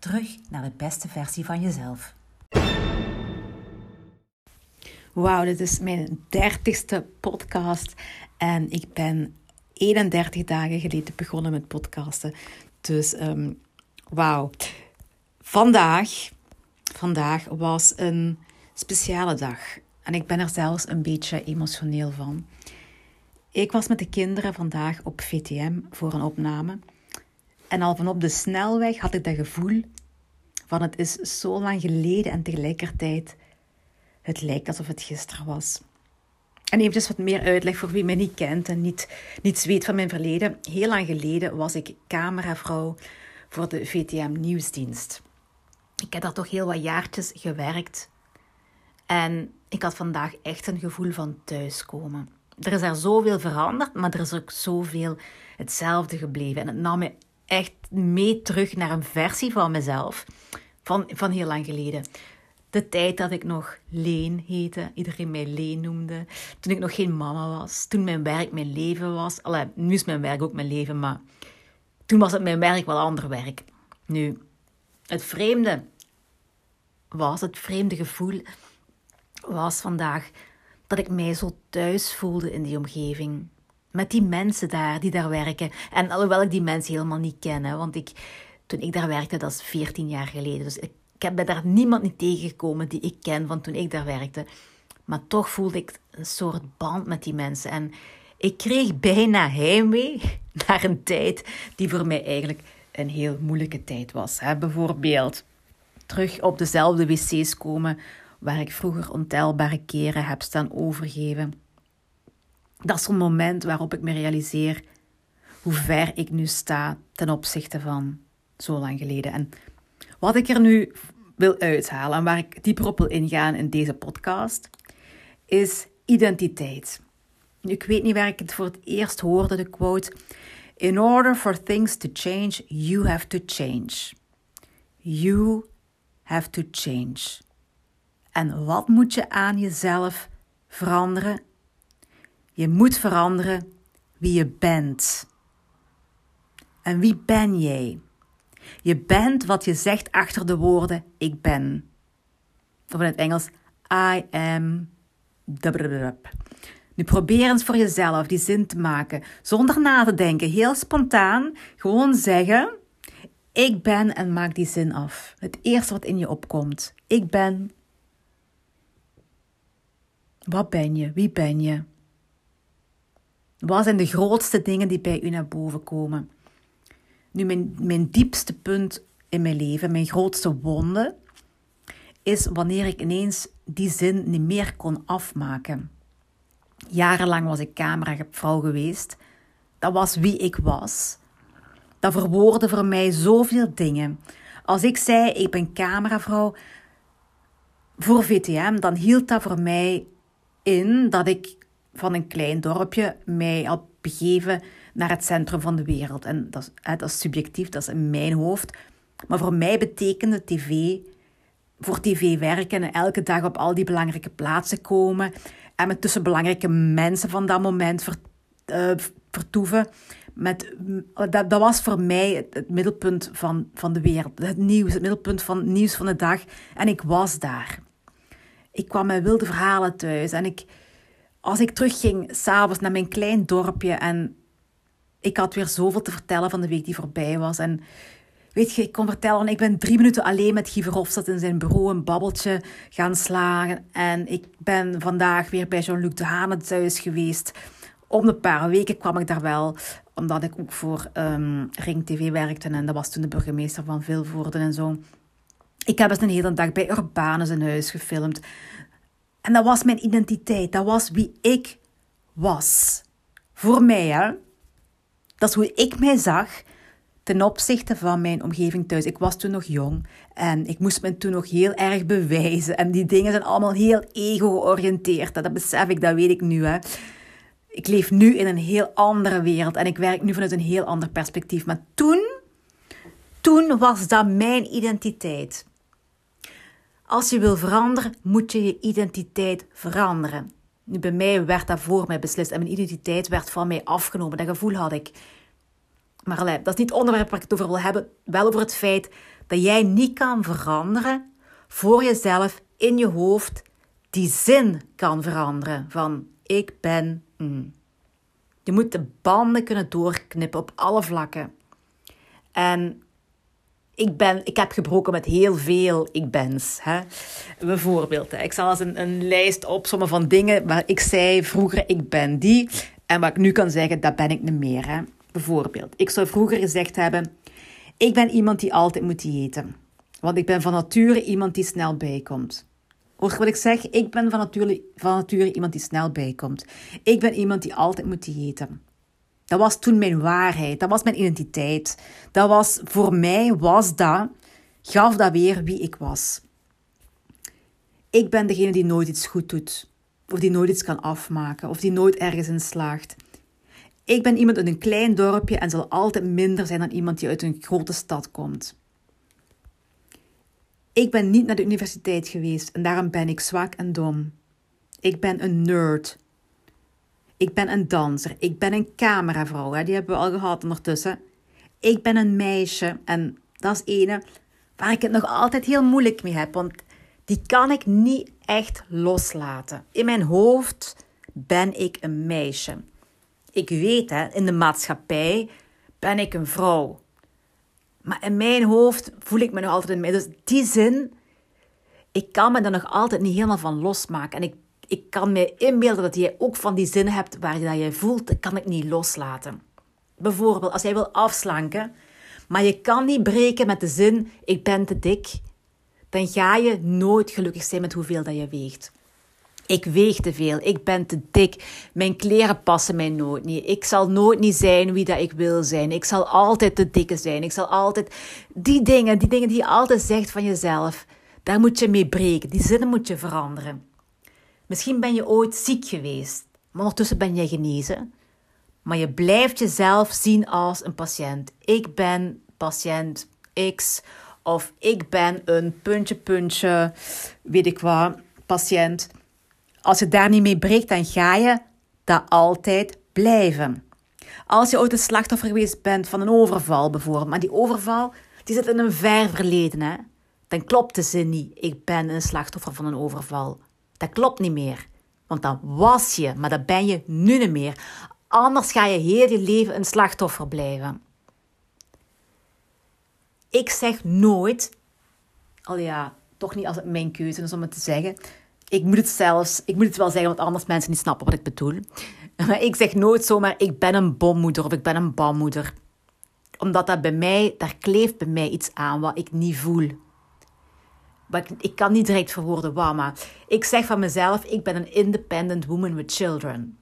Terug naar de beste versie van jezelf. Wauw, dit is mijn dertigste podcast en ik ben 31 dagen geleden begonnen met podcasten. Dus um, wauw. Vandaag, vandaag was een speciale dag. En ik ben er zelfs een beetje emotioneel van. Ik was met de kinderen vandaag op VTM voor een opname. En al vanop de snelweg had ik dat gevoel van het is zo lang geleden en tegelijkertijd het lijkt alsof het gisteren was. En eventjes wat meer uitleg voor wie mij niet kent en niet, niets weet van mijn verleden. Heel lang geleden was ik cameravrouw voor de VTM Nieuwsdienst. Ik heb daar toch heel wat jaartjes gewerkt. En ik had vandaag echt een gevoel van thuiskomen. Er is er zoveel veranderd, maar er is ook zoveel hetzelfde gebleven. En het nam me echt mee terug naar een versie van mezelf van, van heel lang geleden. De tijd dat ik nog Leen heette, iedereen mij Leen noemde. Toen ik nog geen mama was. Toen mijn werk mijn leven was. Allee, nu is mijn werk ook mijn leven, maar toen was het mijn werk wel ander werk. Nu, het vreemde was, het vreemde gevoel was vandaag dat ik mij zo thuis voelde in die omgeving. Met die mensen daar, die daar werken. En alhoewel ik die mensen helemaal niet ken, want ik, toen ik daar werkte, dat is 14 jaar geleden. Dus ik ik heb daar niemand niet tegengekomen die ik ken van toen ik daar werkte. Maar toch voelde ik een soort band met die mensen. En ik kreeg bijna heimwee naar een tijd die voor mij eigenlijk een heel moeilijke tijd was. Hè? Bijvoorbeeld terug op dezelfde wc's komen waar ik vroeger ontelbare keren heb staan overgeven. Dat is een moment waarop ik me realiseer hoe ver ik nu sta ten opzichte van zo lang geleden. En wat ik er nu wil uithalen en waar ik dieper op wil ingaan in deze podcast, is identiteit. Ik weet niet waar ik het voor het eerst hoorde, de quote: In order for things to change, you have to change. You have to change. En wat moet je aan jezelf veranderen? Je moet veranderen wie je bent. En wie ben jij? Je bent wat je zegt achter de woorden ik ben. Of in het Engels I am. Nu probeer eens voor jezelf die zin te maken, zonder na te denken, heel spontaan, gewoon zeggen: Ik ben en maak die zin af. Het eerste wat in je opkomt. Ik ben. Wat ben je? Wie ben je? Wat zijn de grootste dingen die bij u naar boven komen? Nu, mijn, mijn diepste punt in mijn leven, mijn grootste wonde, is wanneer ik ineens die zin niet meer kon afmaken. Jarenlang was ik cameravrouw geweest. Dat was wie ik was. Dat verwoordde voor mij zoveel dingen. Als ik zei, ik ben cameravrouw voor VTM, dan hield dat voor mij in dat ik van een klein dorpje mij had begeven naar het centrum van de wereld. En dat is, dat is subjectief, dat is in mijn hoofd. Maar voor mij betekende tv, voor tv werken en elke dag op al die belangrijke plaatsen komen en met tussen belangrijke mensen van dat moment uh, vertoeven. Met, dat, dat was voor mij het, middelpunt van, van de wereld, het nieuws, het middelpunt van het nieuws van de dag. En ik was daar. Ik kwam met wilde verhalen thuis en ik, als ik terugging s'avonds naar mijn klein dorpje en ik had weer zoveel te vertellen van de week die voorbij was. En weet je, ik kon vertellen, ik ben drie minuten alleen met Guy Verhofstadt in zijn bureau een babbeltje gaan slagen. En ik ben vandaag weer bij Jean-Luc de Haan thuis geweest. Om een paar weken kwam ik daar wel, omdat ik ook voor um, Ring TV werkte. En dat was toen de burgemeester van Vilvoorde en zo. Ik heb eens een hele dag bij Urbanus in huis gefilmd. En dat was mijn identiteit. Dat was wie ik was. Voor mij, hè. Dat is hoe ik mij zag ten opzichte van mijn omgeving thuis. Ik was toen nog jong en ik moest me toen nog heel erg bewijzen. En die dingen zijn allemaal heel ego-georiënteerd. Dat besef ik, dat weet ik nu. Hè. Ik leef nu in een heel andere wereld en ik werk nu vanuit een heel ander perspectief. Maar toen, toen was dat mijn identiteit. Als je wil veranderen, moet je je identiteit veranderen. Nu, bij mij werd dat voor mij beslist en mijn identiteit werd van mij afgenomen. Dat gevoel had ik. Maar dat is niet het onderwerp waar ik het over wil hebben. Wel over het feit dat jij niet kan veranderen voor jezelf in je hoofd die zin kan veranderen van ik ben. Je moet de banden kunnen doorknippen op alle vlakken. En ik, ben, ik heb gebroken met heel veel ik bens. Bijvoorbeeld, ik zal eens een, een lijst opzommen van dingen waar ik zei vroeger ik ben die. En wat ik nu kan zeggen, dat ben ik niet meer. Hè. Bijvoorbeeld, ik zou vroeger gezegd hebben, ik ben iemand die altijd moet eten. Want ik ben van nature iemand die snel bijkomt. Hoor wat ik zeg? Ik ben van nature, van nature iemand die snel bijkomt. Ik ben iemand die altijd moet eten. Dat was toen mijn waarheid. Dat was mijn identiteit. Dat was, voor mij was dat, gaf dat weer wie ik was. Ik ben degene die nooit iets goed doet. Of die nooit iets kan afmaken. Of die nooit ergens in slaagt. Ik ben iemand uit een klein dorpje en zal altijd minder zijn dan iemand die uit een grote stad komt. Ik ben niet naar de universiteit geweest en daarom ben ik zwak en dom. Ik ben een nerd. Ik ben een danser. Ik ben een cameravrouw. Hè? Die hebben we al gehad ondertussen. Ik ben een meisje. En dat is ene waar ik het nog altijd heel moeilijk mee heb. Want die kan ik niet echt loslaten. In mijn hoofd ben ik een meisje. Ik weet, hè, in de maatschappij ben ik een vrouw. Maar in mijn hoofd voel ik me nog altijd een meisje. Dus die zin, ik kan me er nog altijd niet helemaal van losmaken. En ik ik kan me inbeelden dat jij ook van die zin hebt waar je dat jij voelt, dat kan ik niet loslaten. Bijvoorbeeld, als jij wil afslanken, maar je kan niet breken met de zin, ik ben te dik, dan ga je nooit gelukkig zijn met hoeveel dat je weegt. Ik weeg te veel, ik ben te dik, mijn kleren passen mij nooit niet. Ik zal nooit niet zijn wie dat ik wil zijn. Ik zal altijd te dikke zijn. Ik zal altijd die dingen, die dingen die je altijd zegt van jezelf, daar moet je mee breken. Die zinnen moet je veranderen. Misschien ben je ooit ziek geweest, maar ondertussen ben jij genezen. Maar je blijft jezelf zien als een patiënt. Ik ben patiënt X of ik ben een puntje, puntje, weet ik wat, patiënt. Als je daar niet mee breekt, dan ga je dat altijd blijven. Als je ooit een slachtoffer geweest bent van een overval bijvoorbeeld, maar die overval die zit in een ver verleden, hè? dan klopt de zin niet. Ik ben een slachtoffer van een overval. Dat klopt niet meer. Want dan was je, maar dat ben je nu niet meer. Anders ga je heel je leven een slachtoffer blijven. Ik zeg nooit, al ja, toch niet als het mijn keuze is om het te zeggen. Ik moet het zelfs, ik moet het wel zeggen, want anders mensen niet snappen wat ik bedoel. Maar ik zeg nooit zomaar, ik ben een bommoeder of ik ben een bammoeder. Omdat dat bij mij, daar kleeft bij mij iets aan wat ik niet voel. Ik, kan niet direct verwoorden wat, maar ik zeg van mezelf, ik ben een independent woman with children.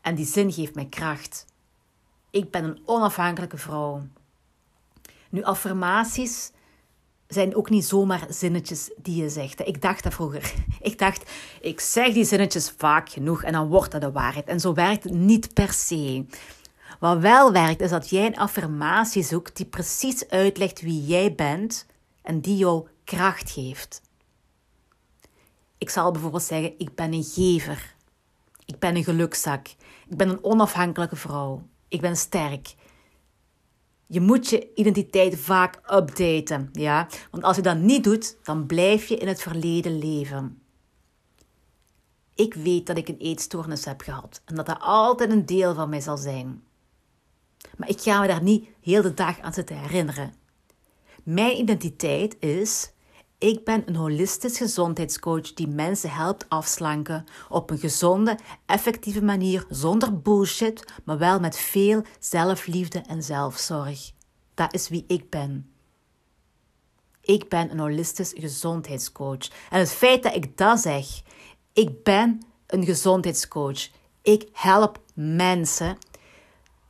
En die zin geeft mij kracht. Ik ben een onafhankelijke vrouw. Nu, affirmaties zijn ook niet zomaar zinnetjes die je zegt. Ik dacht dat vroeger. Ik dacht, ik zeg die zinnetjes vaak genoeg en dan wordt dat de waarheid. En zo werkt het niet per se. Wat wel werkt, is dat jij een affirmatie zoekt die precies uitlegt wie jij bent en die jou kracht geeft. Ik zal bijvoorbeeld zeggen: ik ben een gever. Ik ben een gelukzak. Ik ben een onafhankelijke vrouw. Ik ben sterk. Je moet je identiteit vaak updaten, ja? Want als je dat niet doet, dan blijf je in het verleden leven. Ik weet dat ik een eetstoornis heb gehad en dat dat altijd een deel van mij zal zijn. Maar ik ga me daar niet heel de dag aan zitten herinneren. Mijn identiteit is: ik ben een holistisch gezondheidscoach die mensen helpt afslanken op een gezonde, effectieve manier zonder bullshit, maar wel met veel zelfliefde en zelfzorg. Dat is wie ik ben. Ik ben een holistisch gezondheidscoach. En het feit dat ik dat zeg, ik ben een gezondheidscoach. Ik help mensen.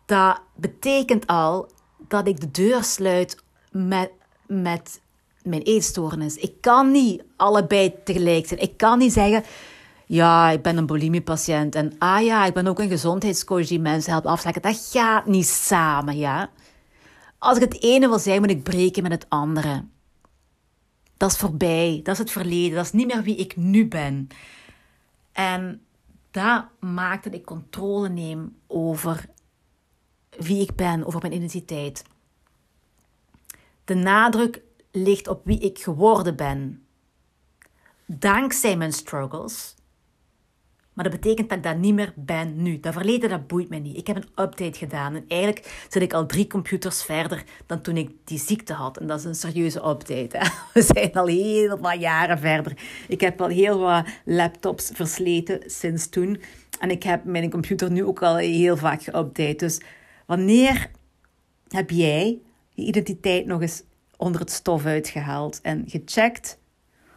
Dat betekent al dat ik de deur sluit met, met mijn eetstoornis. Ik kan niet allebei tegelijk zijn. Ik kan niet zeggen, ja, ik ben een bulimiepatiënt en ah ja, ik ben ook een gezondheidscoach die mensen helpt afslekken. Dat gaat niet samen, ja. Als ik het ene wil zijn, moet ik breken met het andere. Dat is voorbij, dat is het verleden, dat is niet meer wie ik nu ben. En dat maakt dat ik controle neem over wie ik ben, over mijn identiteit. De nadruk ligt op wie ik geworden ben. Dankzij mijn struggles. Maar dat betekent dat ik dat niet meer ben nu. Dat verleden, dat boeit me niet. Ik heb een update gedaan. En eigenlijk zit ik al drie computers verder dan toen ik die ziekte had. En dat is een serieuze update. Hè? We zijn al heel wat jaren verder. Ik heb al heel wat laptops versleten sinds toen. En ik heb mijn computer nu ook al heel vaak geüpdate. Dus wanneer heb jij je identiteit nog eens onder het stof uitgehaald en gecheckt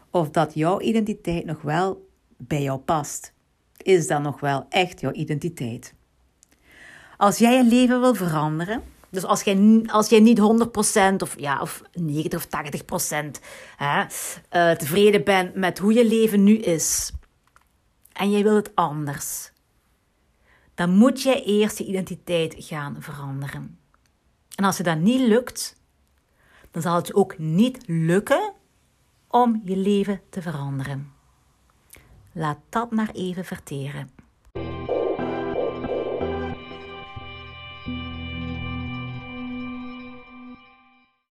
of dat jouw identiteit nog wel bij jou past? Is dat nog wel echt jouw identiteit? Als jij je leven wil veranderen, dus als jij, als jij niet 100% of, ja, of 90 of 80% hè, uh, tevreden bent met hoe je leven nu is, en jij wil het anders, dan moet je eerst je identiteit gaan veranderen. En als je dat niet lukt, dan zal het ook niet lukken om je leven te veranderen. Laat dat maar even verteren.